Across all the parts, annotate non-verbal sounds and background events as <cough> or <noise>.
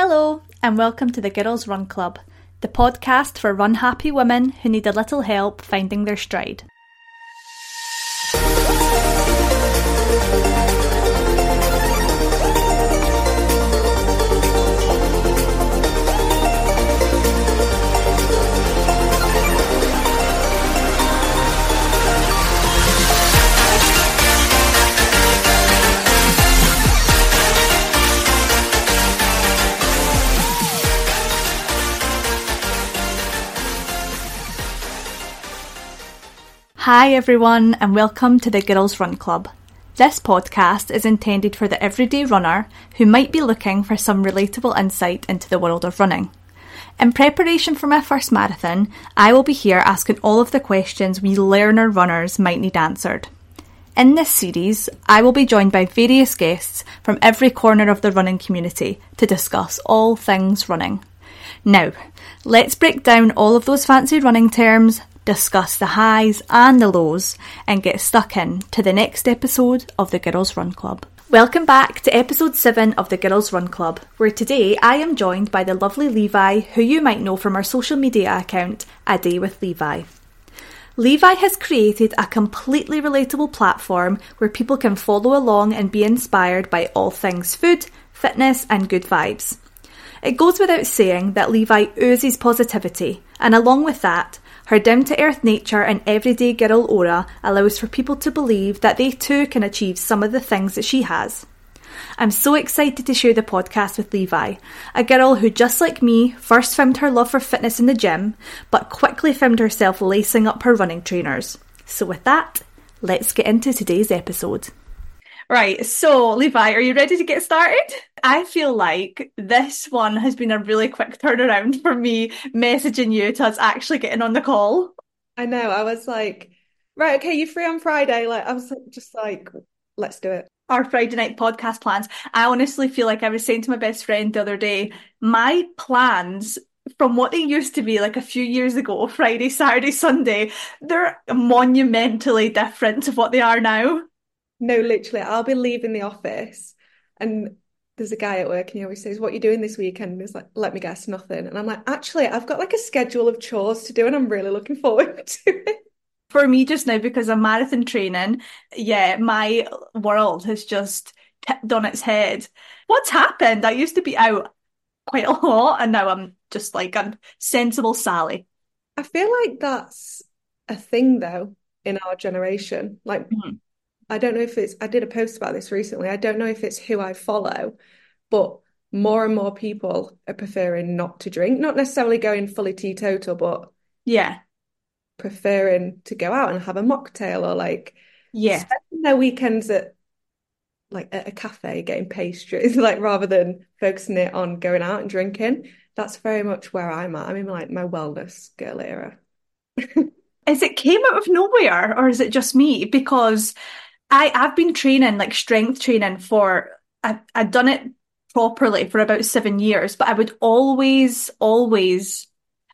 Hello, and welcome to the Girls Run Club, the podcast for run happy women who need a little help finding their stride. Hi, everyone, and welcome to the Girls Run Club. This podcast is intended for the everyday runner who might be looking for some relatable insight into the world of running. In preparation for my first marathon, I will be here asking all of the questions we learner runners might need answered. In this series, I will be joined by various guests from every corner of the running community to discuss all things running. Now, let's break down all of those fancy running terms, discuss the highs and the lows, and get stuck in to the next episode of the Girls Run Club. Welcome back to episode 7 of the Girls Run Club, where today I am joined by the lovely Levi, who you might know from our social media account, A Day with Levi. Levi has created a completely relatable platform where people can follow along and be inspired by all things food, fitness, and good vibes. It goes without saying that Levi oozes positivity, and along with that, her down to earth nature and everyday girl aura allows for people to believe that they too can achieve some of the things that she has. I'm so excited to share the podcast with Levi, a girl who, just like me, first found her love for fitness in the gym, but quickly found herself lacing up her running trainers. So, with that, let's get into today's episode. Right, so Levi, are you ready to get started? I feel like this one has been a really quick turnaround for me messaging you to us actually getting on the call. I know. I was like, right, okay, you're free on Friday. Like, I was just like, let's do it. Our Friday night podcast plans. I honestly feel like I was saying to my best friend the other day, my plans from what they used to be like a few years ago, Friday, Saturday, Sunday, they're monumentally different to what they are now. No, literally, I'll be leaving the office and there's a guy at work and he always says, What are you doing this weekend? And he's like, Let me guess, nothing. And I'm like, Actually, I've got like a schedule of chores to do and I'm really looking forward <laughs> to it. For me, just now, because I'm marathon training, yeah, my world has just tipped on its head. What's happened? I used to be out quite a lot and now I'm just like a sensible Sally. I feel like that's a thing though in our generation. Like, mm-hmm I don't know if it's, I did a post about this recently. I don't know if it's who I follow, but more and more people are preferring not to drink, not necessarily going fully teetotal, but yeah, preferring to go out and have a mocktail or like, yeah, spending their weekends at like at a cafe getting pastries, <laughs> like rather than focusing it on going out and drinking. That's very much where I'm at. I'm in like my wellness girl era. <laughs> is it came out of nowhere or is it just me? Because I I've been training like strength training for I I'd done it properly for about seven years, but I would always always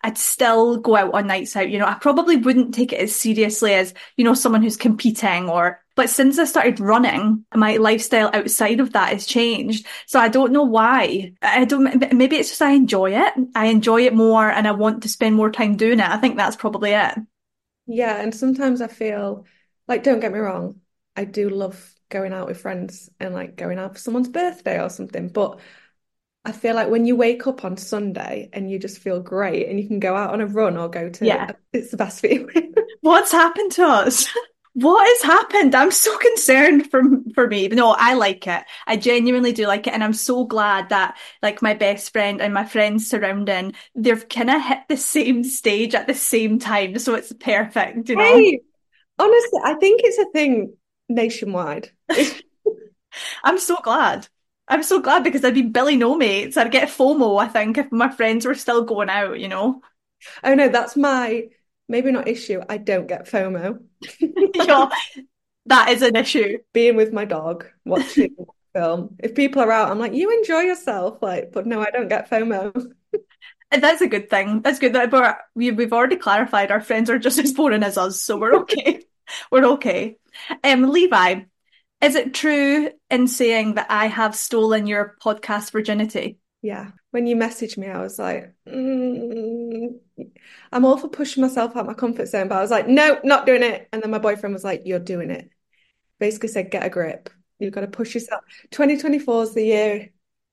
I'd still go out on nights out. You know, I probably wouldn't take it as seriously as you know someone who's competing or. But since I started running, my lifestyle outside of that has changed. So I don't know why. I don't. Maybe it's just I enjoy it. I enjoy it more, and I want to spend more time doing it. I think that's probably it. Yeah, and sometimes I feel like don't get me wrong, I do love going out with friends and like going out for someone's birthday or something. But I feel like when you wake up on Sunday and you just feel great and you can go out on a run or go to yeah, it's the best <laughs> feeling. What's happened to us? What has happened? I'm so <laughs> concerned for for me. But no, I like it. I genuinely do like it, and I'm so glad that like my best friend and my friends surrounding, they've kind of hit the same stage at the same time, so it's perfect. You know. Hey, honestly, I think it's a thing nationwide. <laughs> <laughs> I'm so glad. I'm so glad because I'd be Billy no mates. I'd get FOMO, I think, if my friends were still going out, you know? Oh no, that's my maybe not issue. I don't get FOMO. <laughs> yeah, that is an issue. Being with my dog, watching film. If people are out, I'm like, you enjoy yourself. Like, but no, I don't get FOMO. That's a good thing. That's good. But we, we've already clarified our friends are just as boring as us, so we're okay. we're okay. Um, Levi, is it true in saying that I have stolen your podcast virginity? Yeah. When you messaged me, I was like, mm, I'm all for pushing myself out my comfort zone, but I was like, no, not doing it. And then my boyfriend was like, you're doing it. Basically said, get a grip. You've got to push yourself. 2024 is the year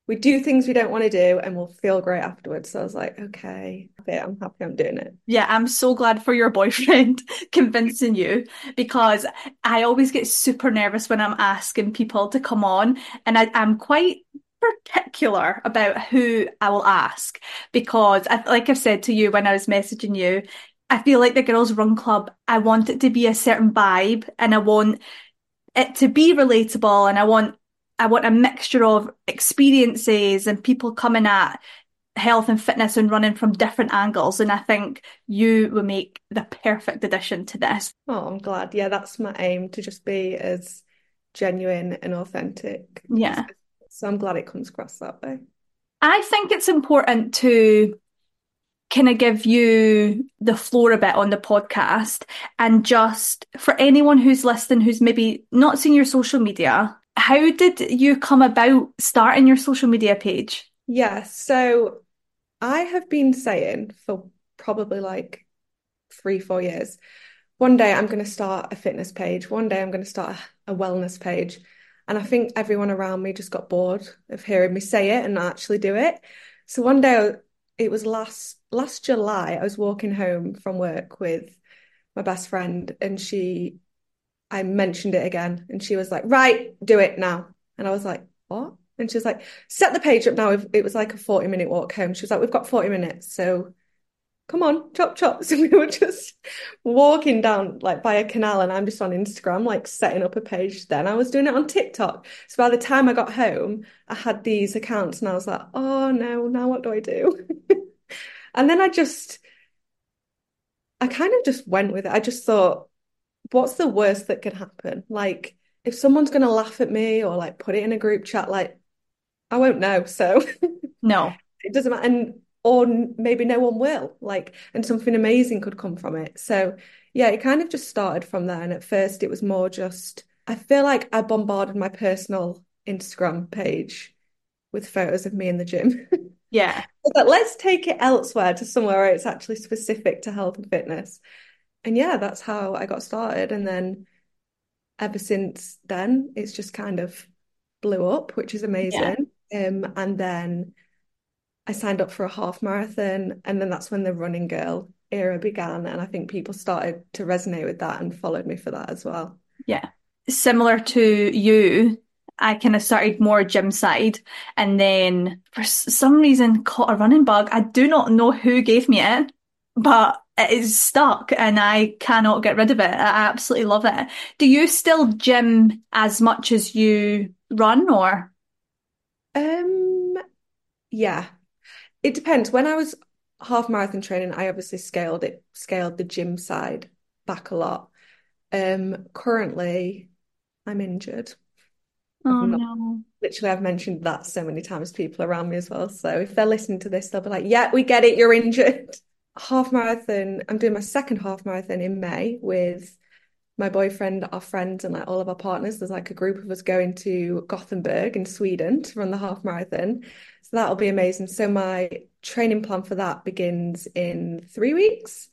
we do things we don't want to do and we'll feel great afterwards. So I was like, okay, I'm happy I'm doing it. Yeah, I'm so glad for your boyfriend <laughs> convincing you because I always get super nervous when I'm asking people to come on and I, I'm quite particular about who I will ask because I, like I've said to you when I was messaging you, I feel like the Girls Run Club, I want it to be a certain vibe and I want it to be relatable and I want I want a mixture of experiences and people coming at health and fitness and running from different angles. And I think you will make the perfect addition to this. Oh, I'm glad. Yeah, that's my aim to just be as genuine and authentic. Yeah. So I'm glad it comes across that way. I think it's important to kind of give you the floor a bit on the podcast and just for anyone who's listening who's maybe not seen your social media how did you come about starting your social media page? Yeah, so I have been saying for probably like three, four years, one day I'm going to start a fitness page, one day I'm going to start a, wellness page. And I think everyone around me just got bored of hearing me say it and not actually do it. So one day it was last last July, I was walking home from work with my best friend and she I mentioned it again and she was like, right, do it now. And I was like, what? And she was like, set the page up now. It was like a 40 minute walk home. She was like, we've got 40 minutes. So come on, chop, chop. So <laughs> we were just walking down like by a canal and I'm just on Instagram, like setting up a page. Then I was doing it on TikTok. So by the time I got home, I had these accounts and I was like, oh no, now what do I do? <laughs> and then I just, I kind of just went with it. I just thought, what's the worst that could happen? Like, if someone's going to laugh at me or like put it in a group chat, like, I won't know. So, <laughs> no, it doesn't matter. And, or maybe no one will, like, and something amazing could come from it. So, yeah, it kind of just started from there. And at first, it was more just, I feel like I bombarded my personal Instagram page with photos of me in the gym. <laughs> Yeah. but let's take it elsewhere to somewhere where it's actually specific to health and fitness and yeah, that's how I got started. And then ever since then, it's just kind of blew up, which is amazing. Yeah. Um, and then I signed up for a half marathon, and then that's when the running girl era began. And I think people started to resonate with that and followed me for that as well. Yeah. Similar to you, I kind of started more gym side and then for some reason caught a running bug. I do not know who gave me it, but it is stuck and I cannot get rid of it. I absolutely love it. Do you still gym as much as you run or? Um, yeah, it depends. When I was half marathon training, I obviously scaled it, scaled the gym side back a lot. Um, currently, I'm injured. Oh not, no. Literally, I've mentioned that so many times people around me as well. So if they're listening to this, they'll be like, yeah, we get it, you're injured <laughs> half marathon. I'm doing my second half marathon in May with my boyfriend, our friends, and like all of our partners. There's like a group of us going to Gothenburg in Sweden to run the half marathon. So that'll be amazing. So my training plan for that begins in three weeks.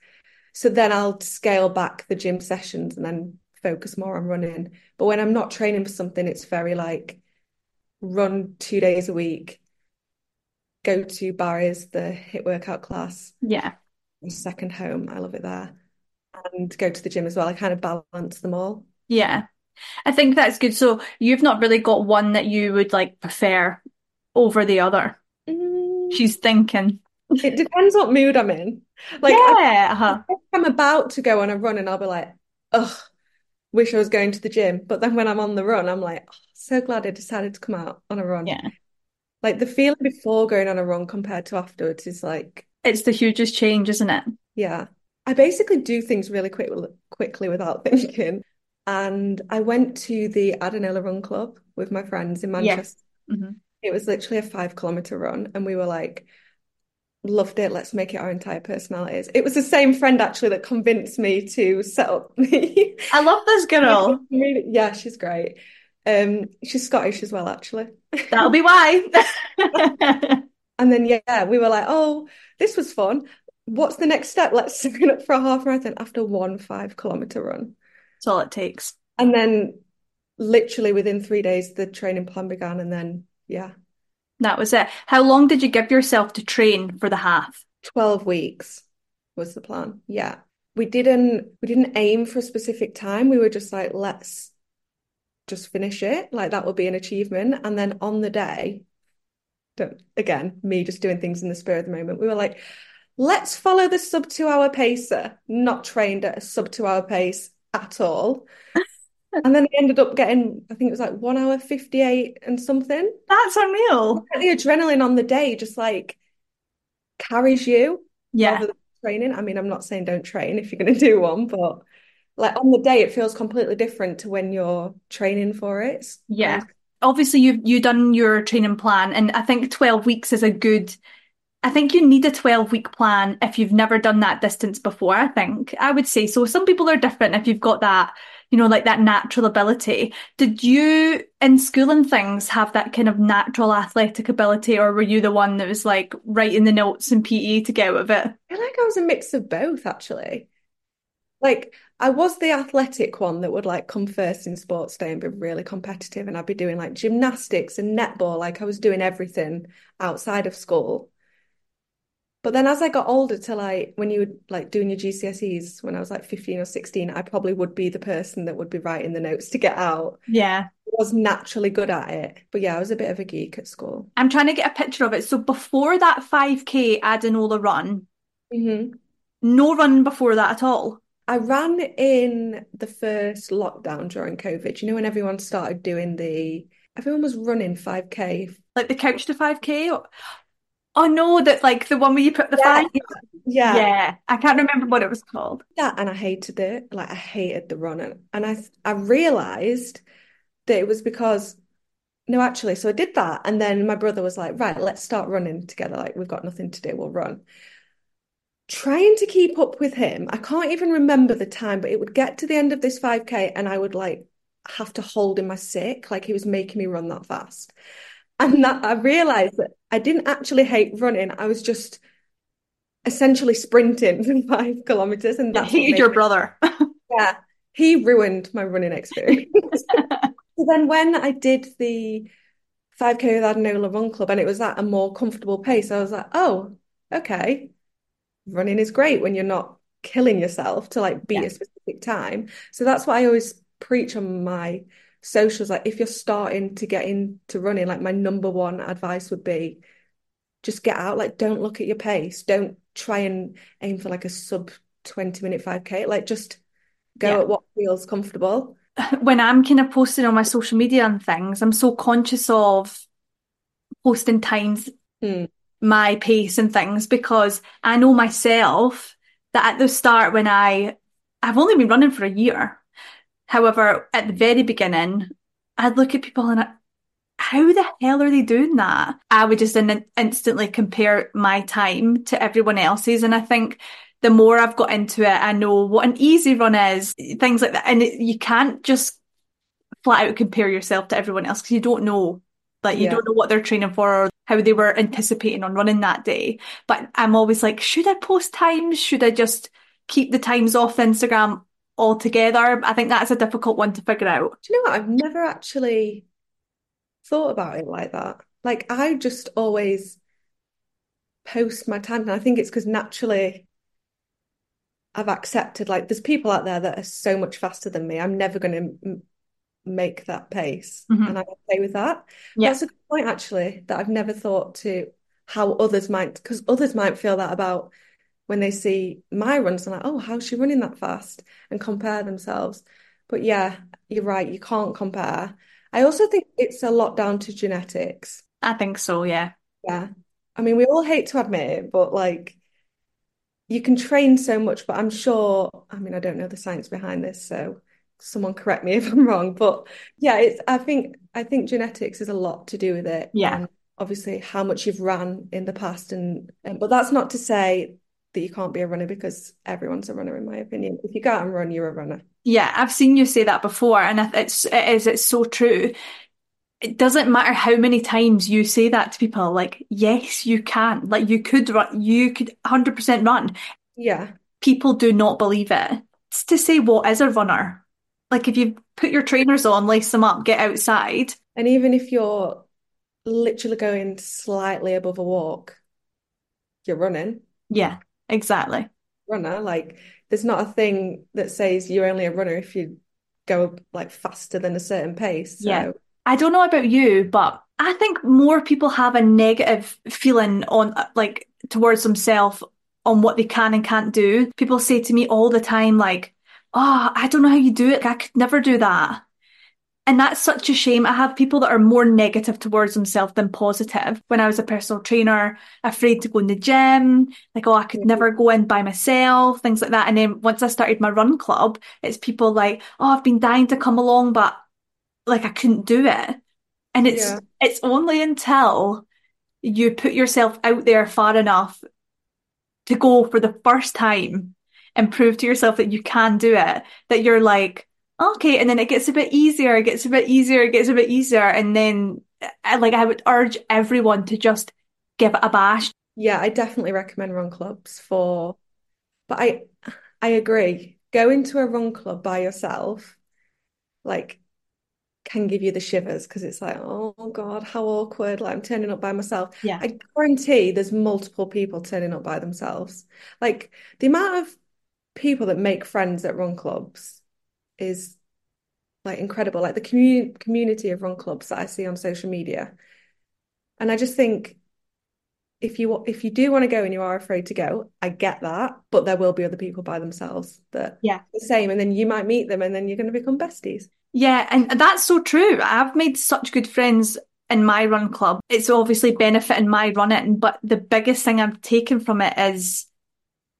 So then I'll scale back the gym sessions and then focus more on running. But when I'm not training for something, it's very like run two days a week, go to Barry's, the HIIT workout class. Yeah second home. I love it there. And go to the gym as well. I kind of balance them all. Yeah. I think that's good. So you've not really got one that you would like prefer over the other. Mm. She's thinking. It depends what mood I'm in. Like yeah, uh-huh. I'm about to go on a run and I'll be like, ugh, wish I was going to the gym. But then when I'm on the run, I'm like, oh, so glad I decided to come out on a run. Yeah. Like the feeling before going on a run compared to afterwards is like it's the hugest change, isn't it? Yeah. I basically do things really quick, quickly without <laughs> thinking. And I went to the Adanola Run Club with my friends in Manchester. Yeah. Mm-hmm. It was literally a five kilometer run. And we were like, loved it. Let's make it our entire personalities. It was the same friend actually that convinced me to set up <laughs> me. I love this <laughs> girl. yeah, she's great. Um, she's Scottish as well, actually. That'll be why. And then, yeah, we were like, oh, this was fun. What's the next step? Let's <laughs> sign up for a half marathon after one five kilometer run. That's all it takes. And then, literally within three days, the training plan began. And then, yeah. That was it. How long did you give yourself to train for the half? 12 weeks was the plan. Yeah. We didn't we didn't aim for a specific time. We were just like, let's just finish it. Like that will be an achievement. And then on the day, don't again, me just doing things in the spirit of the moment, we were like, let's follow the sub two hour pacer, not trained at a sub two hour pace at all. <laughs> and then he ended up getting, I think it was like one hour 58 and something. That's unreal. The adrenaline on the day just like carries you. Yeah. training. I mean, I'm not saying don't train if you're going to do one, but like on the day, it feels completely different to when you're training for it. Yeah. Obviously, you've you done your training plan, and I think 12 weeks is a good I think you need a 12 week plan if you've never done that distance before. I think I would say so. Some people are different if you've got that, you know, like that natural ability. Did you in school and things have that kind of natural athletic ability, or were you the one that was like writing the notes in PE to get of it? I feel like I was a mix of both actually. Like I was the athletic one that would like come first in sports day and be really competitive, and I'd be doing like gymnastics and netball. Like I was doing everything outside of school. But then as I got older to like when you were like doing your GCSEs when I was like 15 or 16, I probably would be the person that would be writing the notes to get out. Yeah. I was naturally good at it. But yeah, I was a bit of a geek at school. I'm trying to get a picture of it. So before that 5k Adanola run, mm-hmm. no run before that at all. I ran in the first lockdown during COVID. You know when everyone started doing the everyone was running 5k. Like the couch to 5k? Oh no, that's like the one where you put the yeah, fire. Yeah. Yeah. I can't remember what it was called. Yeah, and I hated it. Like I hated the running. And I I realized that it was because no, actually, so I did that. And then my brother was like, right, let's start running together. Like we've got nothing to do, we'll run. Trying to keep up with him, I can't even remember the time, but it would get to the end of this 5K and I would like have to hold in my sick, like he was making me run that fast. And that I realized that I didn't actually hate running. I was just essentially sprinting for <laughs> five kilometers. And that's hated your brother. <laughs> yeah. He ruined my running experience. <laughs> so then when I did the 5K with Adanola Run Club and it was at a more comfortable pace, I was like, oh, okay. Running is great when you're not killing yourself to like beat yeah. a specific time. So that's what I always preach on my socials like if you're starting to get into running like my number one advice would be just get out like don't look at your pace don't try and aim for like a sub 20 minute 5k like just go yeah. at what feels comfortable <laughs> when i'm kind of posting on my social media and things i'm so conscious of posting times hmm. my pace and things because i know myself that at the start when i i've only been running for a year However, at the very beginning, I'd look at people and I, how the hell are they doing that? I would just in, instantly compare my time to everyone else's. And I think the more I've got into it, I know what an easy run is, things like that. And it, you can't just flat out compare yourself to everyone else because you don't know. Like you yeah. don't know what they're training for or how they were anticipating on running that day. But I'm always like, should I post times? Should I just keep the times off Instagram? Altogether. I think that's a difficult one to figure out. Do you know what? I've never actually thought about it like that. Like I just always post my time, and I think it's because naturally I've accepted like there's people out there that are so much faster than me. I'm never going to m- make that pace, mm-hmm. and I'm okay with that. Yeah. That's a good point actually that I've never thought to how others might because others might feel that about when they see my runs, they're like, oh, how's she running that fast? And compare themselves. But yeah, you're right, you can't compare. I also think it's a lot down to genetics. I think so, yeah. Yeah. I mean, we all hate to admit it, but like you can train so much, but I'm sure, I mean, I don't know the science behind this, so someone correct me <laughs> if I'm wrong. But yeah, it's I think I think genetics is a lot to do with it. Yeah. And obviously how much you've ran in the past and, and but that's not to say that you can't be a runner because everyone's a runner in my opinion if you go out and run you're a runner yeah i've seen you say that before and it's it is it's so true it doesn't matter how many times you say that to people, like, yes, you can. Like you could run, you could 100% run. Yeah. People do not believe it. It's to say what is a runner? Like if you put your trainers on, lace them up, get outside. And even if you're literally going slightly above a walk, you're running. Yeah, exactly. Runner, like there's not a thing that says you're only a runner if you go like faster than a certain pace. So. Yeah. I don't know about you, but I think more people have a negative feeling on like towards themselves on what they can and can't do. People say to me all the time, like, oh, I don't know how you do it. I could never do that. And that's such a shame. I have people that are more negative towards themselves than positive. When I was a personal trainer, afraid to go in the gym, like, oh, I could mm-hmm. never go in by myself, things like that. And then once I started my run club, it's people like, oh, I've been dying to come along, but like I couldn't do it. And it's yeah. it's only until you put yourself out there far enough to go for the first time and prove to yourself that you can do it that you're like okay and then it gets a bit easier it gets a bit easier it gets a bit easier and then uh, like I would urge everyone to just give it a bash yeah I definitely recommend run clubs for but I I agree go into a run club by yourself like can give you the shivers because it's like, oh God, how awkward. Like I'm turning up by myself. Yeah. I guarantee there's multiple people turning up by themselves. Like the amount of people that make friends at run clubs is like incredible. Like the community community of run clubs that I see on social media. And I just think if you if you do want to go and you are afraid to go, I get that, but there will be other people by themselves that yeah the same, and then you might meet them, and then you're going to become besties. Yeah, and that's so true. I've made such good friends in my run club. It's obviously benefiting my running, but the biggest thing I've taken from it is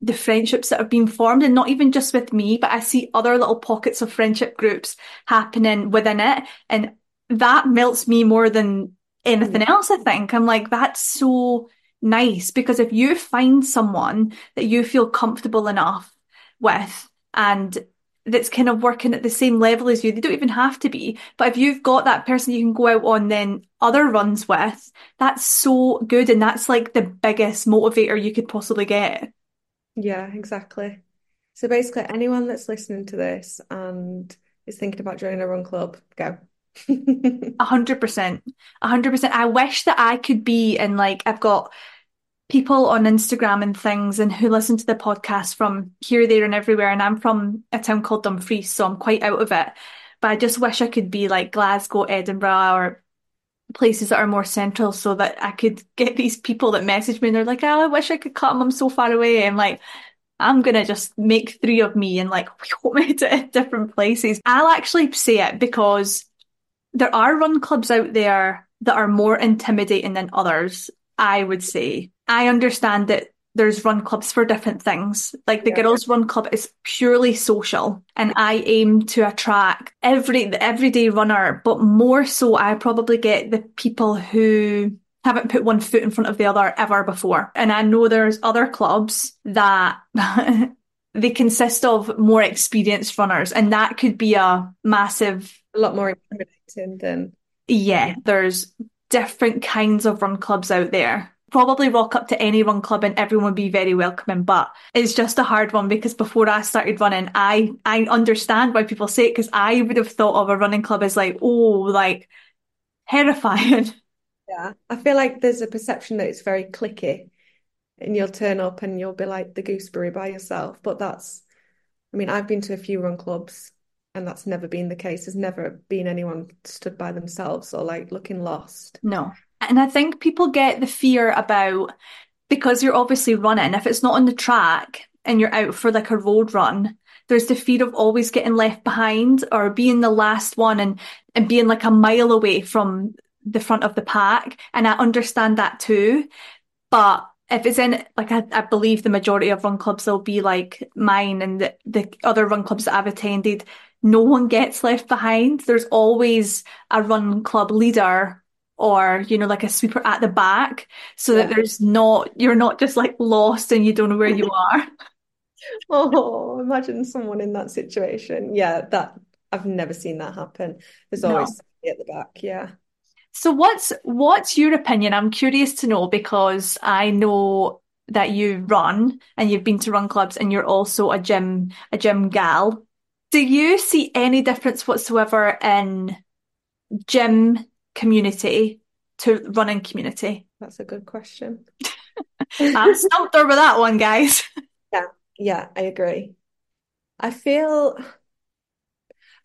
the friendships that have been formed and not even just with me, but I see other little pockets of friendship groups happening within it. And that melts me more than anything mm. else, I think. I'm like, that's so nice because if you find someone that you feel comfortable enough with and that's kind of working at the same level as you. They don't even have to be. But if you've got that person you can go out on then other runs with, that's so good. And that's like the biggest motivator you could possibly get. Yeah, exactly. So basically, anyone that's listening to this and is thinking about joining a run club, go. A <laughs> hundred percent. A hundred percent. I wish that I could be and like I've got people on Instagram and things and who listen to the podcast from here, there, and everywhere. And I'm from a town called Dumfries, so I'm quite out of it. But I just wish I could be like Glasgow, Edinburgh, or places that are more central so that I could get these people that message me and they're like, oh, I wish I could come. I'm so far away. I'm like, I'm gonna just make three of me and like <laughs> wheel me to different places. I'll actually say it because there are run clubs out there that are more intimidating than others, I would say. I understand that there's run clubs for different things. Like the yeah. girls run club is purely social and I aim to attract every the everyday runner, but more so I probably get the people who haven't put one foot in front of the other ever before. And I know there's other clubs that <laughs> they consist of more experienced runners and that could be a massive a lot more intimidating than yeah, there's different kinds of run clubs out there probably rock up to any run club and everyone would be very welcoming but it's just a hard one because before I started running I I understand why people say it because I would have thought of a running club as like oh like terrifying. <laughs> Yeah I feel like there's a perception that it's very cliquey and you'll turn up and you'll be like the gooseberry by yourself but that's I mean I've been to a few run clubs and that's never been the case. There's never been anyone stood by themselves or like looking lost. No and I think people get the fear about because you're obviously running, if it's not on the track and you're out for like a road run, there's the fear of always getting left behind or being the last one and, and being like a mile away from the front of the pack. And I understand that too. But if it's in like I, I believe the majority of run clubs will be like mine and the, the other run clubs that I've attended, no one gets left behind. There's always a run club leader or you know like a sweeper at the back so yeah. that there's not you're not just like lost and you don't know where you <laughs> are oh imagine someone in that situation yeah that I've never seen that happen there's always no. at the back yeah So what's what's your opinion? I'm curious to know because I know that you run and you've been to run clubs and you're also a gym a gym gal. Do you see any difference whatsoever in gym community to running community? That's a good question. <laughs> I'm stumped over that one, guys. <laughs> Yeah, yeah, I agree. I feel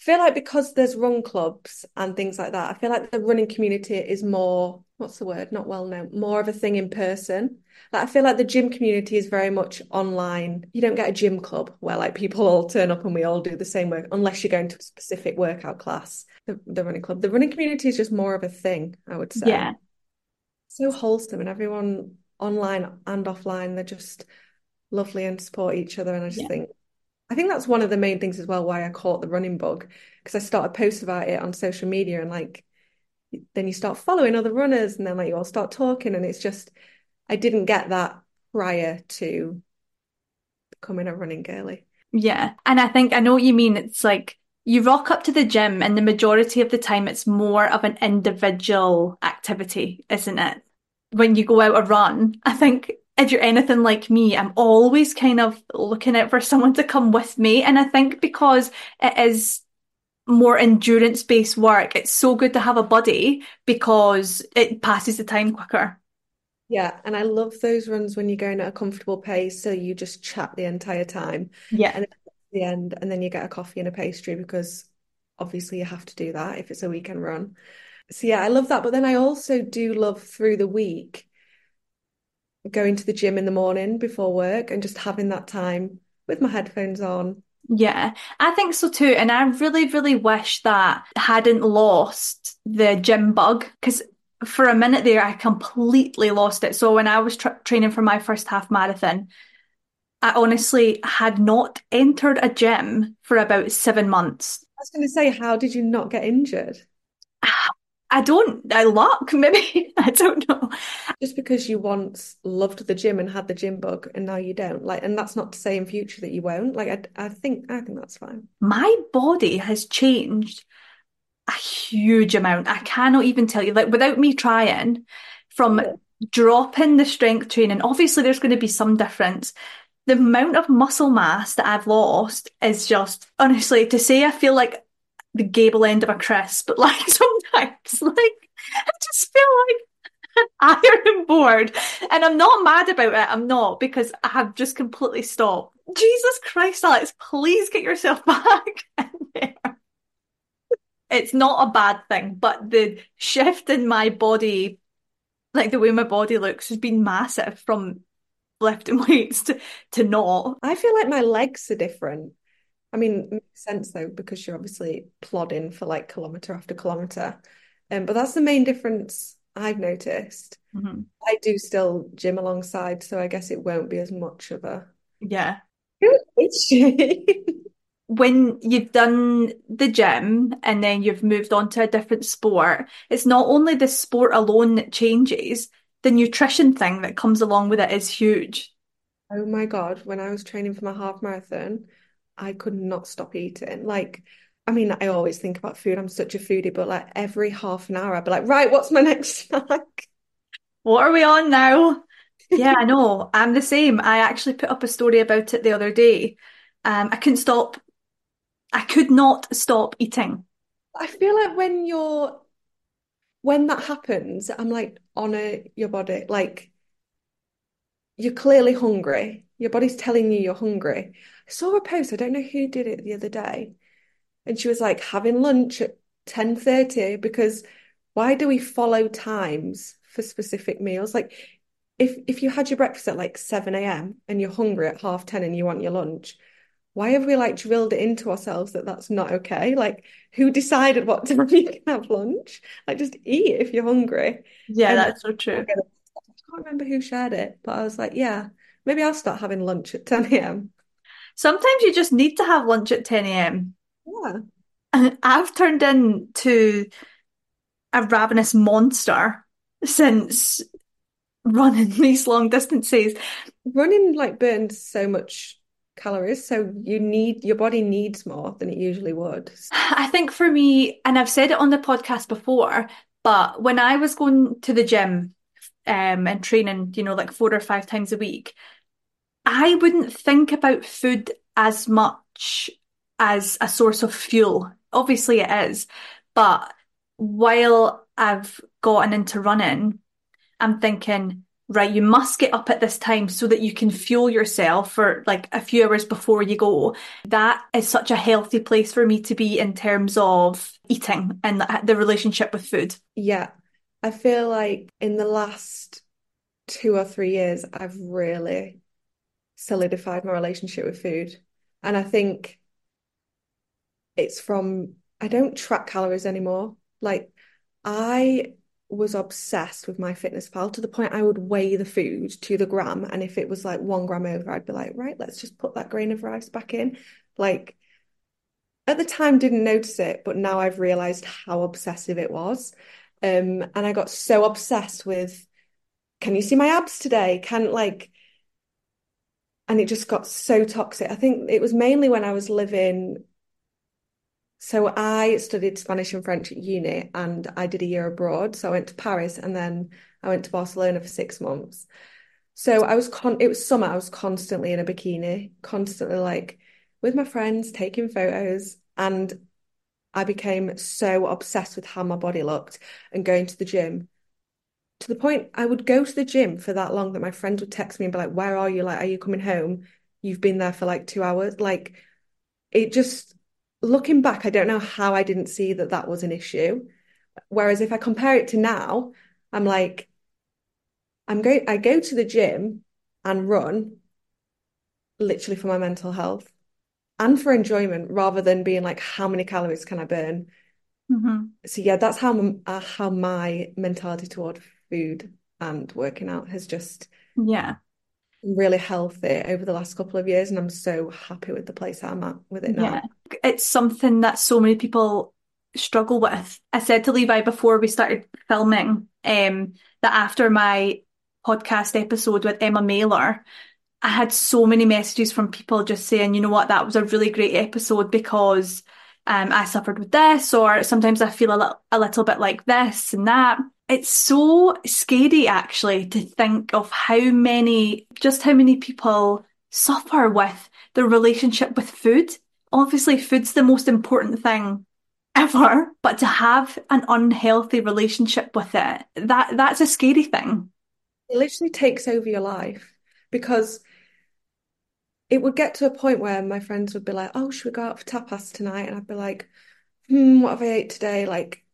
feel like because there's run clubs and things like that, I feel like the running community is more, what's the word? Not well known, more of a thing in person. Like I feel like the gym community is very much online. You don't get a gym club where like people all turn up and we all do the same work unless you're going to a specific workout class. The, the running club, the running community is just more of a thing, I would say. Yeah. So wholesome and everyone online and offline, they're just lovely and support each other. And I just Yeah. think I think that's one of the main things as well why I caught the running bug because I started posting about it on social media and like then you start following other runners and then like you all start talking and it's just I didn't get that prior to becoming a running girly. Yeah. And I think I know what you mean. It's like you rock up to the gym and the majority of the time it's more of an individual activity, isn't it? When you go out a run, I think if you're anything like me, I'm always kind of looking out for someone to come with me. And I think because it is more endurance based work, it's so good to have a buddy because it passes the time quicker. Yeah, and I love those runs when you're going at a comfortable pace so you just chat the entire time Yeah. and the end and then you get a coffee and a pastry because obviously you have to do that if it's a weekend run. So yeah, I love that. But then I also do love through the week going to the gym in the morning before work and just having that time with my headphones on. Yeah, I think so too. And I really, really wish that I hadn't lost the gym bug because for a minute there, I completely lost it. So when I was tra training for my first half marathon, I honestly had not entered a gym for about seven months. I was going to say, how did you not get injured? <sighs> I don't, I luck, <laughs> maybe. I don't know. Just because you once loved the gym and had the gym bug and now you don't. Like, and that's not to say in future that you won't. Like, I, I think, I think that's fine. My body has changed a huge amount. I cannot even tell you, like, without me trying, from Yeah. dropping the strength training, obviously there's going to be some difference. The amount of muscle mass that I've lost is just, honestly, to say I feel like the gable end of a crisp, but like <laughs> sometimes, like, I just feel like an <laughs> iron board. And I'm not mad about it. I'm not because I have just completely stopped. Jesus Christ, Alex, please get yourself <laughs> back in there. It's not a bad thing, but the shift in my body, like the way my body looks, has been massive from lifting weights to, to not. I feel like my legs are different. I mean, it makes sense though, because you're obviously plodding for like kilometer after kilometer. Um, but that's the main difference I've noticed. Mhm. I do still gym alongside, so I guess it won't be as much of a Yeah. issue. <laughs> when you've done the gym and then you've moved on to a different sport, it's not only the sport alone that changes, the nutrition thing that comes along with it is huge. Oh my God, when I was training for my half marathon, I could not stop eating. Like, I mean, I always think about food. I'm such a foodie, but like every half an hour, I'd be like, right, what's my <laughs> next snack? What are we on now? Yeah, I know. I'm the same. I actually put up a story about it the other day. Um, I couldn't stop. I could not stop eating. I feel like when you're when that happens, I'm like, honor your body. Like, you're clearly hungry. Your body's telling you you're hungry. I saw a post, I don't know who did it the other day, and she was like having lunch at 10:30 because why do we follow times for specific meals? Like if if you had your breakfast at like 7 a.m. and you're hungry at half 10 and you want your lunch, why have we like drilled it into ourselves that that's not okay? Like who decided what time you can have lunch? Like just eat if you're hungry. Yeah, And that's so true. I can't remember who shared it, but I was like, yeah, maybe I'll start having lunch at 10 a.m. Sometimes you just need to have lunch at 10 a.m. Yeah. I've turned into a ravenous monster since running <laughs> these long distances. Running like burns so much calories, so you need your body needs more than it usually would. I think for me, and I've said it on the podcast before, But when I was going to the gym um, and training, you know, like four or five times a week, I wouldn't think about food as much as a source of fuel. Obviously, it is. But while I've gotten into running, I'm thinking, right, you must get up at this time so that you can fuel yourself for like a few hours before you go. That is such a healthy place for me to be in terms of eating and the relationship with food. Yeah. I feel like in the last two or three years, I've really solidified my relationship with food. And I think it's from, I don't track calories anymore. Like, I was obsessed with MyFitnessPal to the point I would weigh the food to the gram. And if it was like one gram over, I'd be like, right, let's just put that grain of rice back in. Like at the time, didn't notice it, but now I've realized how obsessive it was. Um, and I got so obsessed with, can you see my abs today? Can like, and it just got so toxic. I think it was mainly when I was living so I studied Spanish and French at uni and I did a year abroad. So I went to Paris and then I went to Barcelona for six months. So I was con it was summer, I was constantly in a bikini, constantly like with my friends taking photos and I became so obsessed with how my body looked and going to the gym to the point I would go to the gym for that long that my friends would text me and be like, Where are you? Like, are you coming home? You've been there for like two hours. Like, it just looking back, I don't know how I didn't see that that was an issue. Whereas if I compare it to now, I'm like, I'm going, I go to the gym and run literally for my mental health and for enjoyment rather than being like, how many calories can I burn? Mm-hmm. So yeah, that's how uh, how my mentality toward food and working out has just yeah really healthy over the last couple of years and I'm so happy with the place I'm at with it now. Yeah. It's something that so many people struggle with. I said to Levi before we started filming um, that after my podcast episode with Emma Mailer, I had so many messages from people just saying, you know what, that was a really great episode because um, I suffered with this, or sometimes I feel a, li- a little bit like this and that it's so scary actually to think of how many, just how many people suffer with their relationship with food. Obviously, food's the most important thing ever, but to have an unhealthy relationship with it, that that's a scary thing. It literally takes over your life because it would get to a point where my friends would be like, "Oh, should we go out for tapas tonight?" And I'd be like, "Hmm, what have I ate today? Like,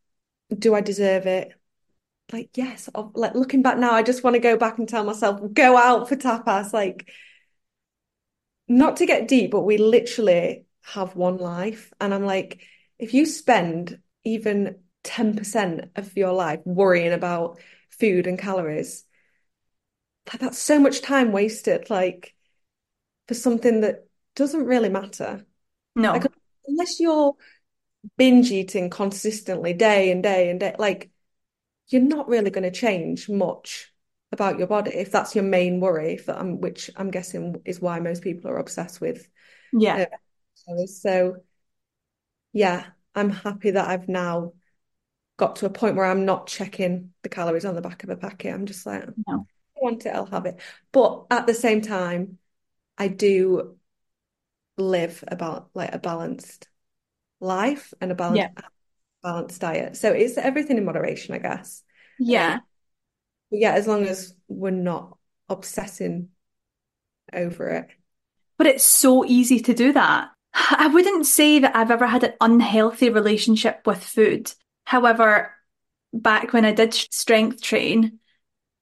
do I deserve it?" like yes like looking back now I just want to go back and tell myself go out for tapas like not to get deep but we literally have one life and I'm like if you spend even 10% of your life worrying about food and calories that's so much time wasted like for something that doesn't really matter. No. Like, unless you're binge eating consistently day and day and day like you're not really going to change much about your body if that's your main worry for, um, which I'm guessing is why most people are obsessed with yeah. uh, so yeah I'm happy that I've now got to a point where I'm not checking the calories on the back of a packet. I'm just like no. I want it I'll have it. But at the same time I do live about like a balanced life and a balanced yeah balanced diet. So it's everything in moderation, I guess. Yeah. Um, yeah, as long as we're not obsessing over it. But it's so easy to do that. <sighs> I wouldn't say that I've ever had an unhealthy relationship with food. However, back when I did strength train,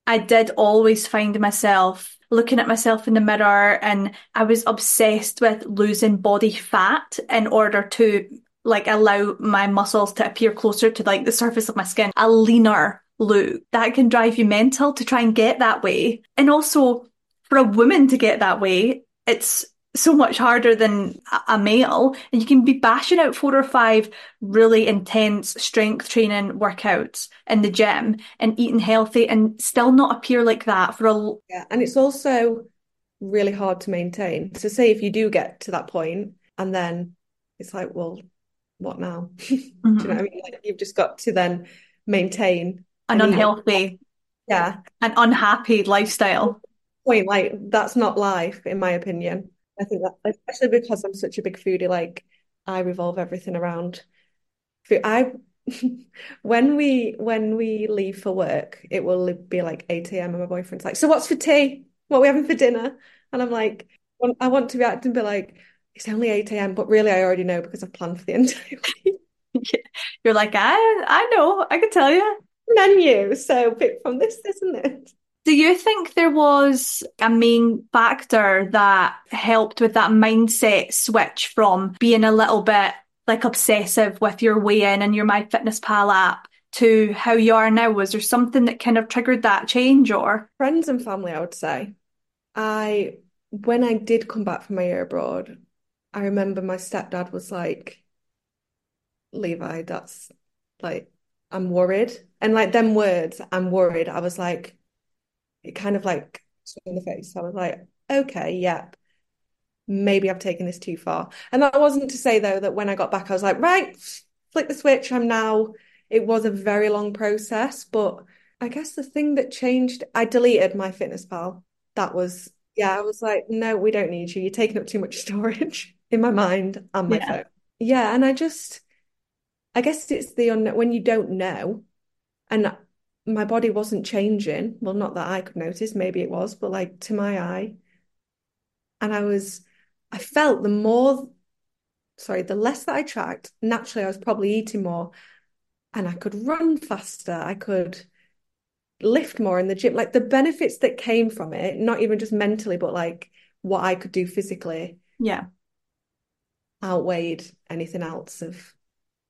I did always find myself looking at myself in the mirror and I was obsessed with losing body fat in order to like allow my muscles to appear closer to like the surface of my skin, a leaner look. That can drive you mental to try and get that way. And also for a woman to get that way, it's so much harder than a male. And you can be bashing out four or five really intense strength training workouts in the gym and eating healthy and still not appear like that for a Yeah, and it's also really hard to maintain. So say if you do get to that point and then it's like, well, what now? Mm-hmm. <laughs> Do you know what I mm-hmm. mean? Like you've just got to then maintain an unhealthy, yeah, an unhappy lifestyle. Point like that's not life, in my opinion. I think that especially because I'm such a big foodie, like I revolve everything around food. I <laughs> when we when we leave for work, it will be like 8 a.m. and my boyfriend's like, "So what's for tea? What are we having for dinner?" And I'm like, I want to react and be like, "It's only 8 a.m.," but really, I already know because I've planned for the <laughs> entire week. You're like, I I know, I can tell you menu. So pick from this, this, and this. Do you think there was a main factor that helped with that mindset switch from being a little bit like obsessive with your weigh in and your MyFitnessPal app to how you are now? Was there something that kind of triggered that change or? Friends and family, I would say. I, when I did come back from my year abroad, I remember my stepdad was like, Levi, that's like, I'm worried. And like them words, I'm worried. I was like, it kind of like in the face. I was like, okay, yep. Maybe I've taken this too far. And that wasn't to say though that when I got back, I was like, right, flick the switch. I'm now, it was a very long process, but I guess the thing that changed, I deleted MyFitnessPal. That was, yeah, I was like, no, we don't need you. You're taking up too much <laughs> storage in my mind and my yeah. phone. Yeah. And I just, I guess it's the unknown when you don't know. And my body wasn't changing. Well, not that I could notice, maybe it was, but like to my eye. And I was, I felt the more, sorry, the less that I tracked, naturally I was probably eating more and I could run faster. I could lift more in the gym. Like the benefits that came from it, not even just mentally, but like what I could do physically. Yeah. Outweighed anything else of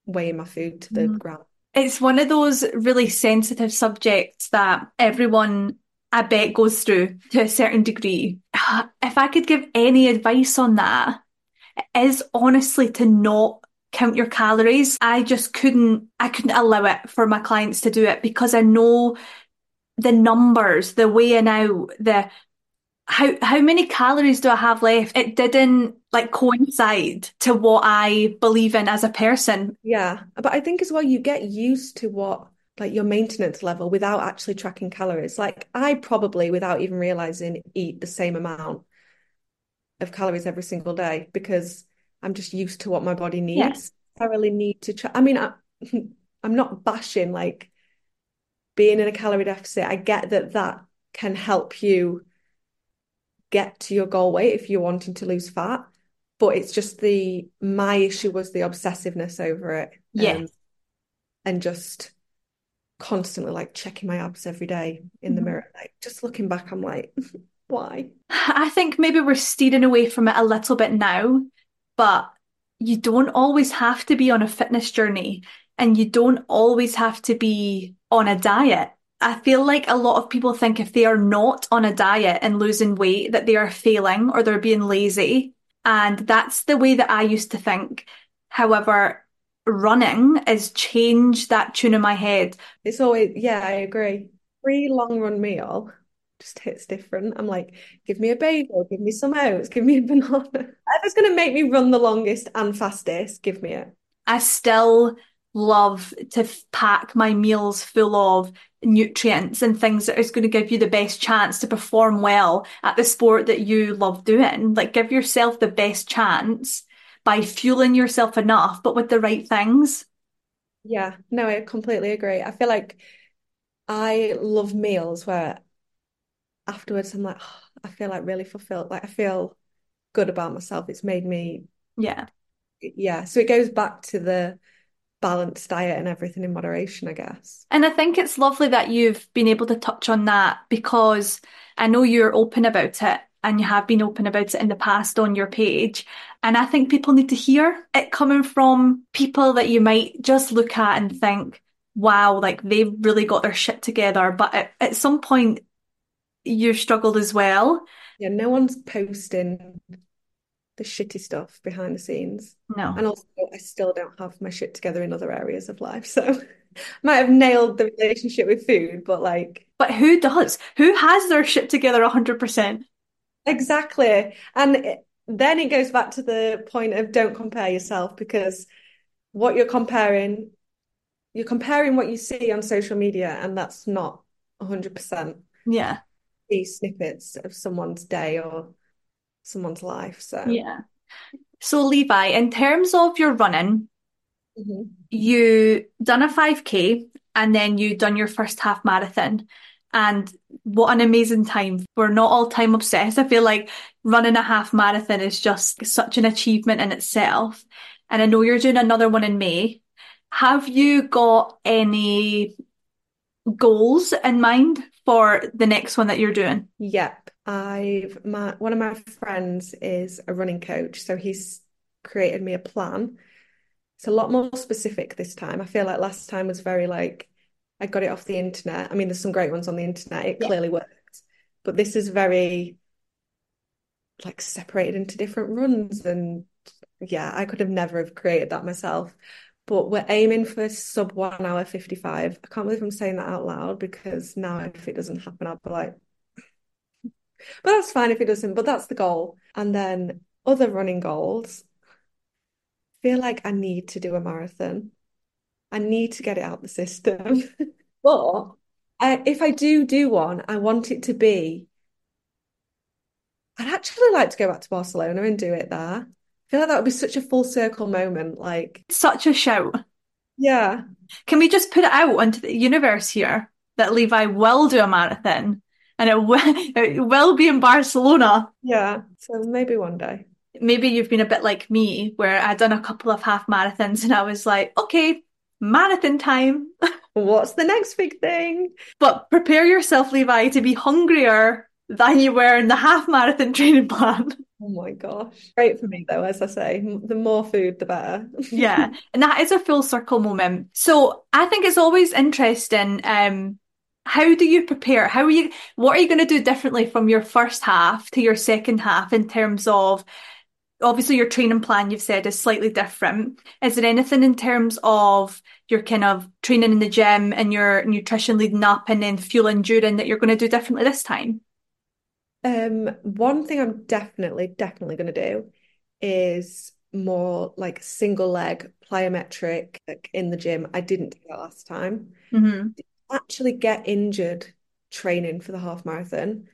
weighing my food to the mm. ground. It's one of those really sensitive subjects that everyone, I bet, goes through to a certain degree. <sighs> If I could give any advice on that, it is honestly to not count your calories. I just couldn't, I couldn't allow it for my clients to do it because I know the numbers, the way weighing out, the how how many calories do I have left? It didn't like coincide to what I believe in as a person. Yeah, but I think as well you get used to what like your maintenance level without actually tracking calories. Like I probably without even realizing eat the same amount of calories every single day because I'm just used to what my body needs. Yeah. I really need to try. I mean, I, <laughs> I'm not bashing like being in a calorie deficit. I get that that can help you get to your goal weight if you're wanting to lose fat. But it's just the my issue was the obsessiveness over it. Yeah. Um, and just constantly like checking my abs every day in the mm-hmm. mirror. Like just looking back, I'm like, <laughs> why? I think maybe we're steering away from it a little bit now, but you don't always have to be on a fitness journey and you don't always have to be on a diet. I feel like a lot of people think if they are not on a diet and losing weight, that they are failing or they're being lazy. And that's the way that I used to think. However, running has changed that tune in my head. It's always, yeah, I agree. Free long run meal just hits different. I'm like, give me a bagel, give me some oats, give me a banana. If it's going to make me run the longest and fastest, give me it. I still love to pack my meals full of nutrients and things that is going to give you the best chance to perform well at the sport that you love doing. Like give yourself the best chance by fueling yourself enough, but with the right things. Yeah, no, I completely agree. I feel like I love meals where afterwards I'm like, oh, I feel like really fulfilled. Like I feel good about myself. It's made me, yeah, yeah. So it goes back to the balanced diet and everything in moderation, I guess. And I think it's lovely that you've been able to touch on that because I know you're open about it and you have been open about it in the past on your page. And I think people need to hear it coming from people that you might just look at and think, wow, like they've really got their shit together. But at, at some point, you struggled as well. Yeah, no one's posting the shitty stuff behind the scenes. No. And also, I still don't have my shit together in other areas of life. <laughs> So, might have nailed the relationship with food, but like. But who does? Who has their shit together 100%? Exactly. And it, then it goes back to the point of don't compare yourself because what you're comparing, you're comparing what you see on social media, and that's not 100% Yeah. these snippets of someone's day or someone's life. So, Yeah. So Levi, in terms of your running, Mhm. you done a 5K and then you done your first half marathon. And what an amazing time. We're not all time obsessed. I feel like running a half marathon is just such an achievement in itself. And I know you're doing another one in May. Have you got any goals in mind for the next one that you're doing? Yep. I've my one of my friends is a running coach, so he's created me a plan. It's a lot more specific this time. I feel like last time was very like I got it off the internet. I mean, there's some great ones on the internet. It Yeah. clearly worked, but this is very like separated into different runs and yeah, I could have never have created that myself. But we're aiming for sub one hour 55. I can't believe I'm saying that out loud because now if it doesn't happen, I'll be like, but that's fine if it doesn't, but that's the goal. And then other running goals, feel like I need to do a marathon. I need to get it out the system. <laughs> But I, if I do do one, I want it to be, I'd actually like to go back to Barcelona and do it there. I feel like that would be such a full circle moment. Like, Such a shout. yeah, Can we just put it out into the universe here that Levi will do a marathon and it will, <laughs> it will be in Barcelona? yeah. So maybe one day. Maybe you've been a bit like me, where I'd done a couple of half marathons and I was like, okay, marathon time. <laughs> What's the next big thing? But prepare yourself, Levi, to be hungrier than you were in the half marathon <laughs> training plan. Oh my gosh. Great for me though, as I say, the more food, the better. Yeah, and that is a full circle moment. So I think it's always interesting. Um, how do you prepare? How are you, what are you going to do differently from your first half to your second half in terms of obviously your training plan you've said is slightly different. Is there anything in terms of your kind of training in the gym and your nutrition leading up and then fueling during that you're going to do differently this time? Um, one thing I'm definitely, definitely going to do is more like single leg plyometric like in the gym. I didn't do that last time. Mm-hmm. Actually get injured training for the half marathon.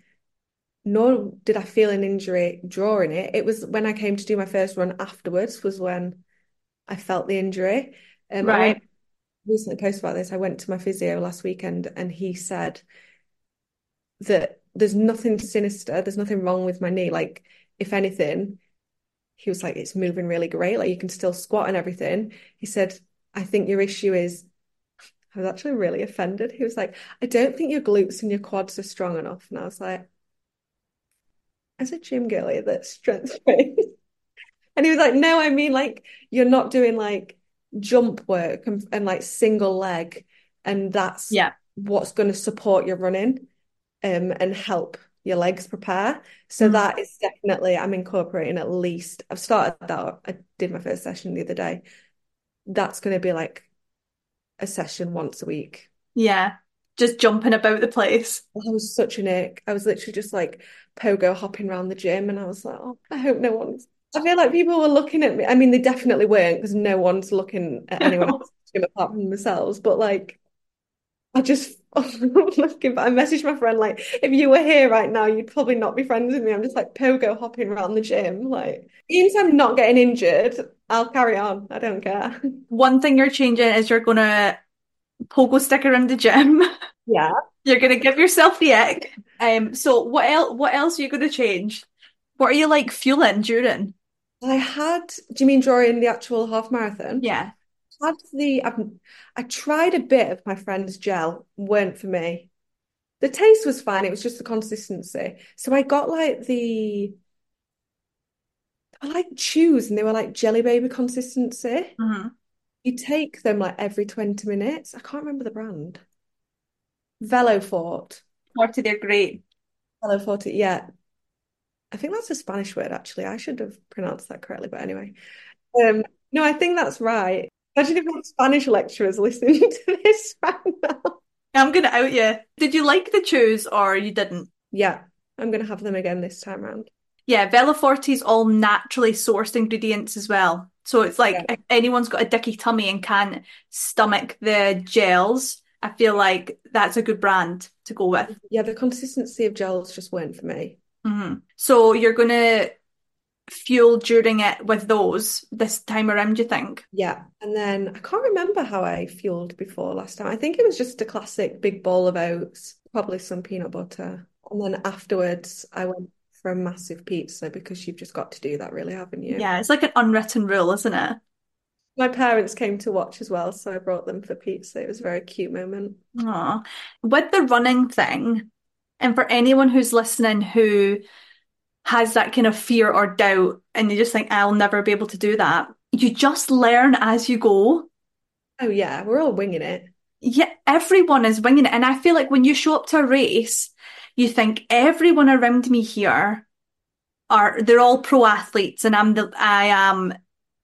Nor did I feel an injury during it. It was when I came to do my first run afterwards was when I felt the injury. Um, I Right. went recently posted about this. I went to my physio last weekend and he said that there's nothing sinister, there's nothing wrong with my knee. Like, if anything, he was like, it's moving really great. Like, you can still squat and everything. He said, I think your issue is, I was actually really offended. He was like, I don't think your glutes and your quads are strong enough. And I was like, as a gym girly that's strength based. <laughs> And he was like, no, I mean, like, you're not doing like jump work and, and like single leg. And that's Yeah. what's going to support your running um, and help your legs prepare. So Mhm. that is definitely, I'm incorporating at least, I've started that. I did my first session the other day. That's going to be like a session once a week. Yeah. Just jumping about the place. Oh, I was such an ick. I was literally just like pogo hopping around the gym, and I was like, oh, I hope no one's. I feel like people were looking at me. I mean, they definitely weren't because no one's looking at anyone else's gym apart from themselves. But like, I just <laughs> looking. But I messaged my friend like, if you were here right now, you'd probably not be friends with me. I'm just like pogo hopping around the gym. Like, even if I'm not getting injured, I'll carry on. I don't care. <laughs> One thing you're changing is you're going to pogo stick around the gym. <laughs> Yeah. You're going to give yourself the egg. Um, so what else, what else are you going to change? What are you like fueling during? I had. Do you mean during the actual half marathon? Yeah. had the I've, I tried a bit of my friend's gel, weren't for me. The taste was fine, it was just the consistency. So I got like the I like chews and they were like jelly baby consistency. Mhm. You take them like every 20 minutes. I can't remember the brand. Velofort. Forty, they're great. Velofort, yeah. I think that's a Spanish word actually. I should have pronounced that correctly, but anyway. Um, no, I think that's right. Imagine if my Spanish lecturers listening <laughs> to this right now. I'm going to out you. Did you like the chews or you didn't? Yeah, I'm gonna have them again this time round. Yeah, Veloforte's all naturally sourced ingredients as well. So it's like Yeah. if anyone's got a dicky tummy and can't stomach the gels, I feel like that's a good brand to go with. Yeah, the consistency of gels just weren't for me. hmm So you're gonna fuel during it with those this time around, do you think? Yeah. And then I can't remember how I fueled before last time. I think it was just a classic big bowl of oats, probably some peanut butter. And then afterwards, I went for a massive pizza because you've just got to do that, really, haven't you? Yeah, it's like an unwritten rule, isn't it? My parents came to watch as well, so I brought them for pizza. It was a very cute moment. Aw. With the running thing, and for anyone who's listening who has that kind of fear or doubt, and you just think, I'll never be able to do that, you just learn as you go. Oh, yeah, we're all winging it. Yeah, everyone is winging it. And I feel like when you show up to a race, you think everyone around me here are they're all pro athletes and I'm the I am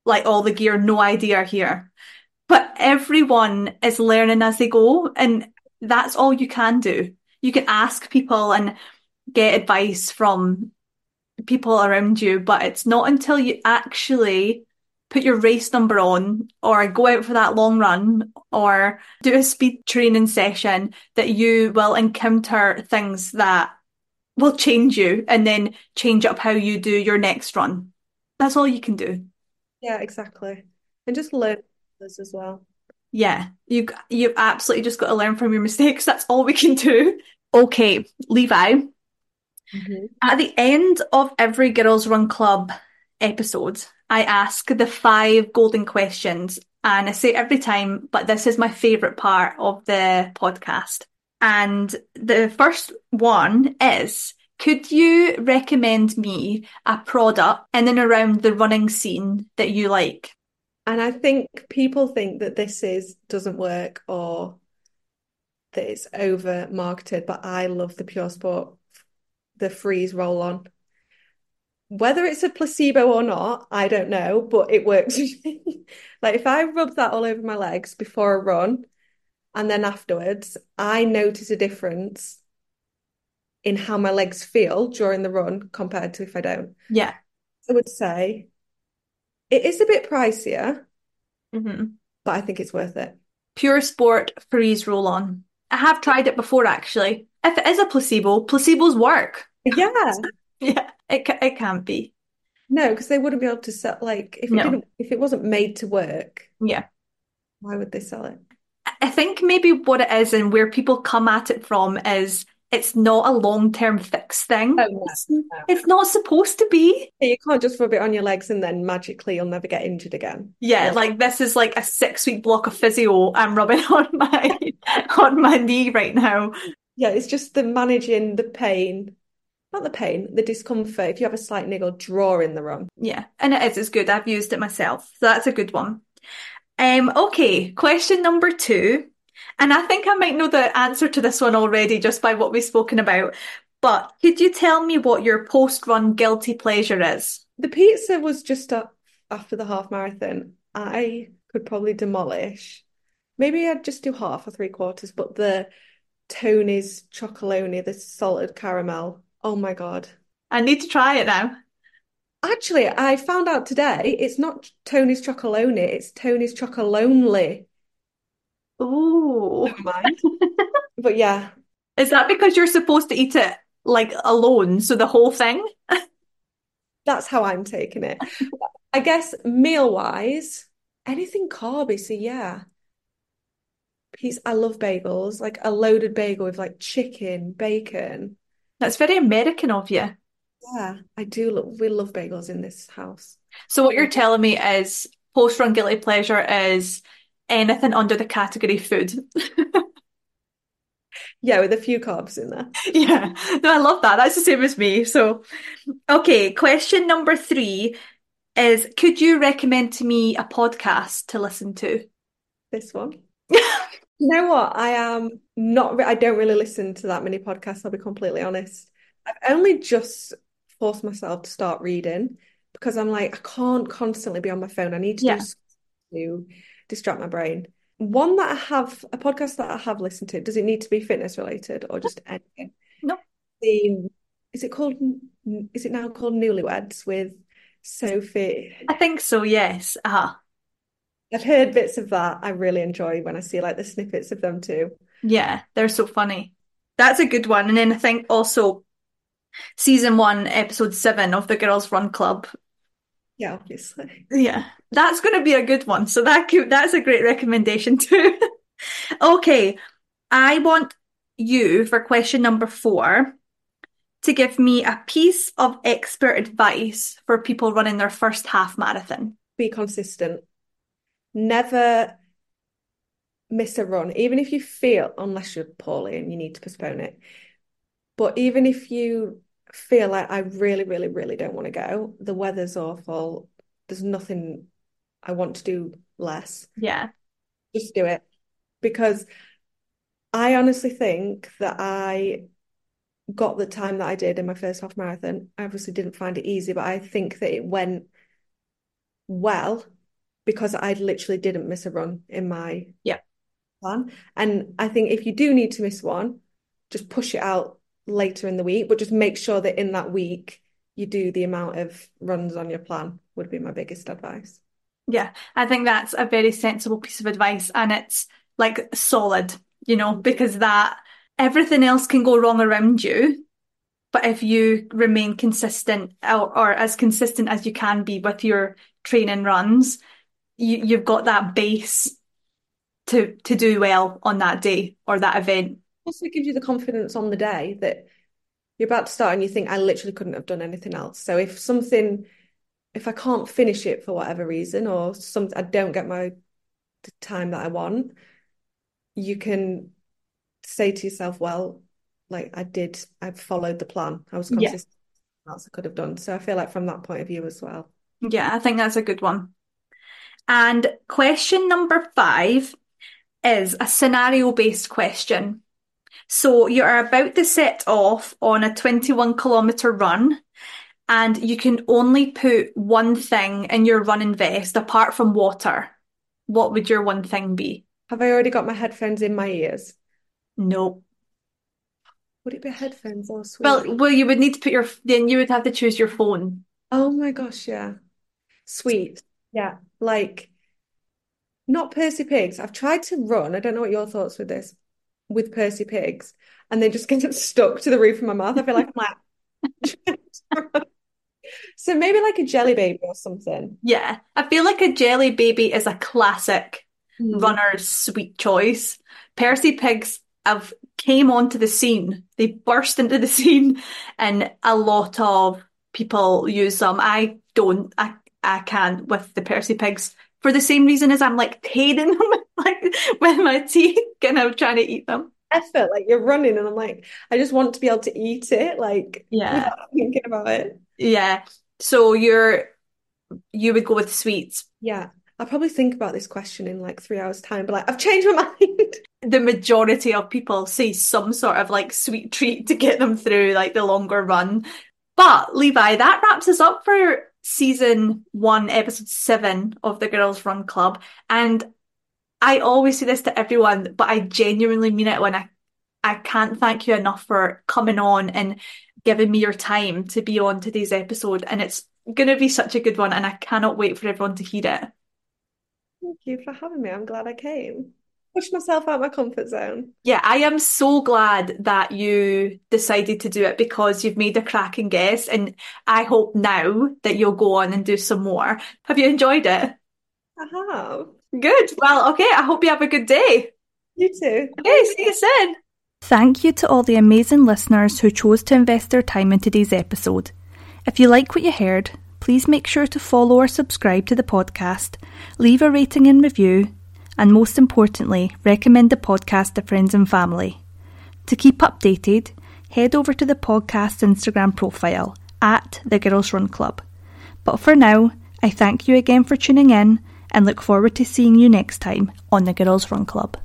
like all the gear, no idea here. But everyone is learning as they go, and that's all you can do. You can ask people and get advice from people around you, but it's not until you actually put your race number on or go out for that long run or do a speed training session that you will encounter things that will change you and then change up how you do your next run. That's all you can do. Yeah, exactly. And just learn others as well. Yeah, you you've absolutely just got to learn from your mistakes. That's all we can do. Okay, Levi. Mhm. At the end of every Girls Run Club episode, I ask the five golden questions. And I say every time, but this is my favorite part of the podcast. And the first one is, could you recommend me a product in and around the running scene that you like? And I think people think that this is doesn't work or that it's over marketed, but I love the Pure Sport, the freeze roll on. Whether it's a placebo or not, I don't know, but it works. <laughs> Like if I rub that all over my legs before a run and then afterwards, I notice a difference in how my legs feel during the run compared to if I don't. Yeah. I would say it is a bit pricier, hmm but I think it's worth it. Pure Sport Freeze Roll On. I have tried it before actually. If it is a placebo, placebos work. Yeah. <laughs> Yeah, it ca- it can't be. No, because they wouldn't be able to sell like if it No. didn't if it wasn't made to work, Yeah. why would they sell it? I think maybe what it is and where people come at it from is it's not a long-term fix thing. Oh, no, It's, it's not supposed to be. You can't just rub it on your legs and then magically you'll never get injured again. Yeah, Yeah. like this is like a six-week block of physio I'm rubbing <laughs> on my on my knee right now. Yeah, it's just the managing the pain, not the pain, the discomfort. If you have a slight niggle, draw in the run. Yeah, and it is. It's good. I've used it myself, so that's a good one. Um, okay, question number two, and I think I might know the answer to this one already just by what we've spoken about. But could you tell me what your post-run guilty pleasure is? The pizza was just up after the half marathon. I could probably demolish. Maybe I'd just do half or three quarters, but the Tony's chocolonely, the salted caramel. Oh my God. I need to try it now. Actually, I found out today it's not Tony's Chocolonely, it's Tony's Chocolonely. Ooh, Never mind. But yeah, <laughs> is that because you're supposed to eat it like alone, so the whole thing? <laughs> that's how I'm taking it. I guess meal-wise, anything carby, so yeah. Piece, I love bagels, like a loaded bagel with like chicken, bacon. That's very American of you. Yeah, I do love, we love bagels in this house. So what you're telling me is post-run guilty pleasure is anything under the category food. <laughs> Yeah, with a few carbs in there. Yeah, no, I love that. That's the same as me. So, okay, question number three is could you recommend to me a podcast to listen to? This one. <laughs> You know what? I am not, re- I don't really listen to that many podcasts, I'll be completely honest. I've only just forced myself to start reading because I'm like, I can't constantly be on my phone. I need to Yeah. to distract my brain. One that I have, a podcast that I have listened to, does it need to be fitness related or just anything? No. The, is it called, is it now called Newlyweds with Sophie. I think so, yes. Uh-huh. I've heard bits of that. I really enjoy when I see like the snippets of them too. Yeah, they're so funny. That's a good one. And then I think also season one, episode seven of the Girls Run Club. Yeah, obviously. Yeah, that's going to be a good one. So that could, that's a great recommendation <laughs> too. okay, I want you for question number four to give me a piece of expert advice for people running their first half marathon. Be consistent. Never miss a run, even if you feel, unless you're poorly and you need to postpone it. But even if you feel like I really, really, really don't want to go, the weather's awful, there's nothing I want to do less. Yeah. Just do it. Because I honestly think that I got the time that I did in my first half marathon. I obviously didn't find it easy, but I think that it went well because I literally didn't miss a run in my yeah. Plan. And I think if you do need to miss one, just push it out later in the week, but just make sure that in that week you do the amount of runs on your plan would be my biggest advice. Yeah, I think that's a very sensible piece of advice and it's like solid, you know, because that everything else can go wrong around you. But if you remain consistent or, or as consistent as you can be with your training runs, you, you've got that base to to do well on that day or that event. Also gives you the confidence on the day that you're about to start and you think I literally couldn't have done anything else. So if something if I can't finish it for whatever reason or some I don't get my the time that I want, you can say to yourself, well, like I did, I followed the plan. I was consistent. Yeah. Else I could have done. So I feel like from that point of view as well. Yeah, I think that's a good one. And question number five is a scenario based question. So you're about to set off on a 21 kilometer run and you can only put one thing in your running vest apart from water. What would your one thing be? Have I already got my headphones in my ears? No. Would it be headphones or sweet? Well, well, you would need to put your then you would have to choose your phone. Oh my gosh, yeah. Sweet. Yeah. Like not Percy Pigs. I've tried to run. I don't know what your thoughts with this with Percy Pigs, and they just get <laughs> stuck to the roof of my mouth. I feel like I'm like <laughs> So maybe like a jelly baby or something. Yeah. I feel like a jelly baby is a classic mm. runner's sweet choice. Percy Pigs have came onto the scene. They burst into the <laughs> scene and a lot of people use them. I don't I I can't with the Percy Pigs for the same reason as I'm like tearing them <laughs> like with my teeth <laughs> and I'm trying to eat them. Effort, like you're running and I'm like, I just want to be able to eat it, like yeah, thinking about it. Yeah. So you're you would go with sweets. Yeah. I'll probably think about this question in like three hours' time, but like I've changed my <laughs> mind. The majority of people say some sort of like sweet treat to get them through like the longer run. But Levi, that wraps us up for season one, episode seven of the Girls Run Club. And I always say this to everyone, but I genuinely mean it when I I can't thank you enough for coming on and giving me your time to be on today's episode. And it's going to be such a good one. And I cannot wait for everyone to hear it. Thank you for having me. I'm glad I came. Push myself out my comfort zone. Yeah, I am so glad that you decided to do it because you've made a cracking guess. And I hope now that you'll go on and do some more. Have you enjoyed it? I have. Good. Well, okay. I hope you have a good day. You too. Okay, see you soon. Thank you to all the amazing listeners who chose to invest their time in today's episode. If you like what you heard, please make sure to follow or subscribe to the podcast, leave a rating and review, and most importantly, recommend the podcast to friends and family. To keep updated, head over to the podcast's Instagram profile at the Girls Run Club. But for now, I thank you again for tuning in and look forward to seeing you next time on the Girls Run Club.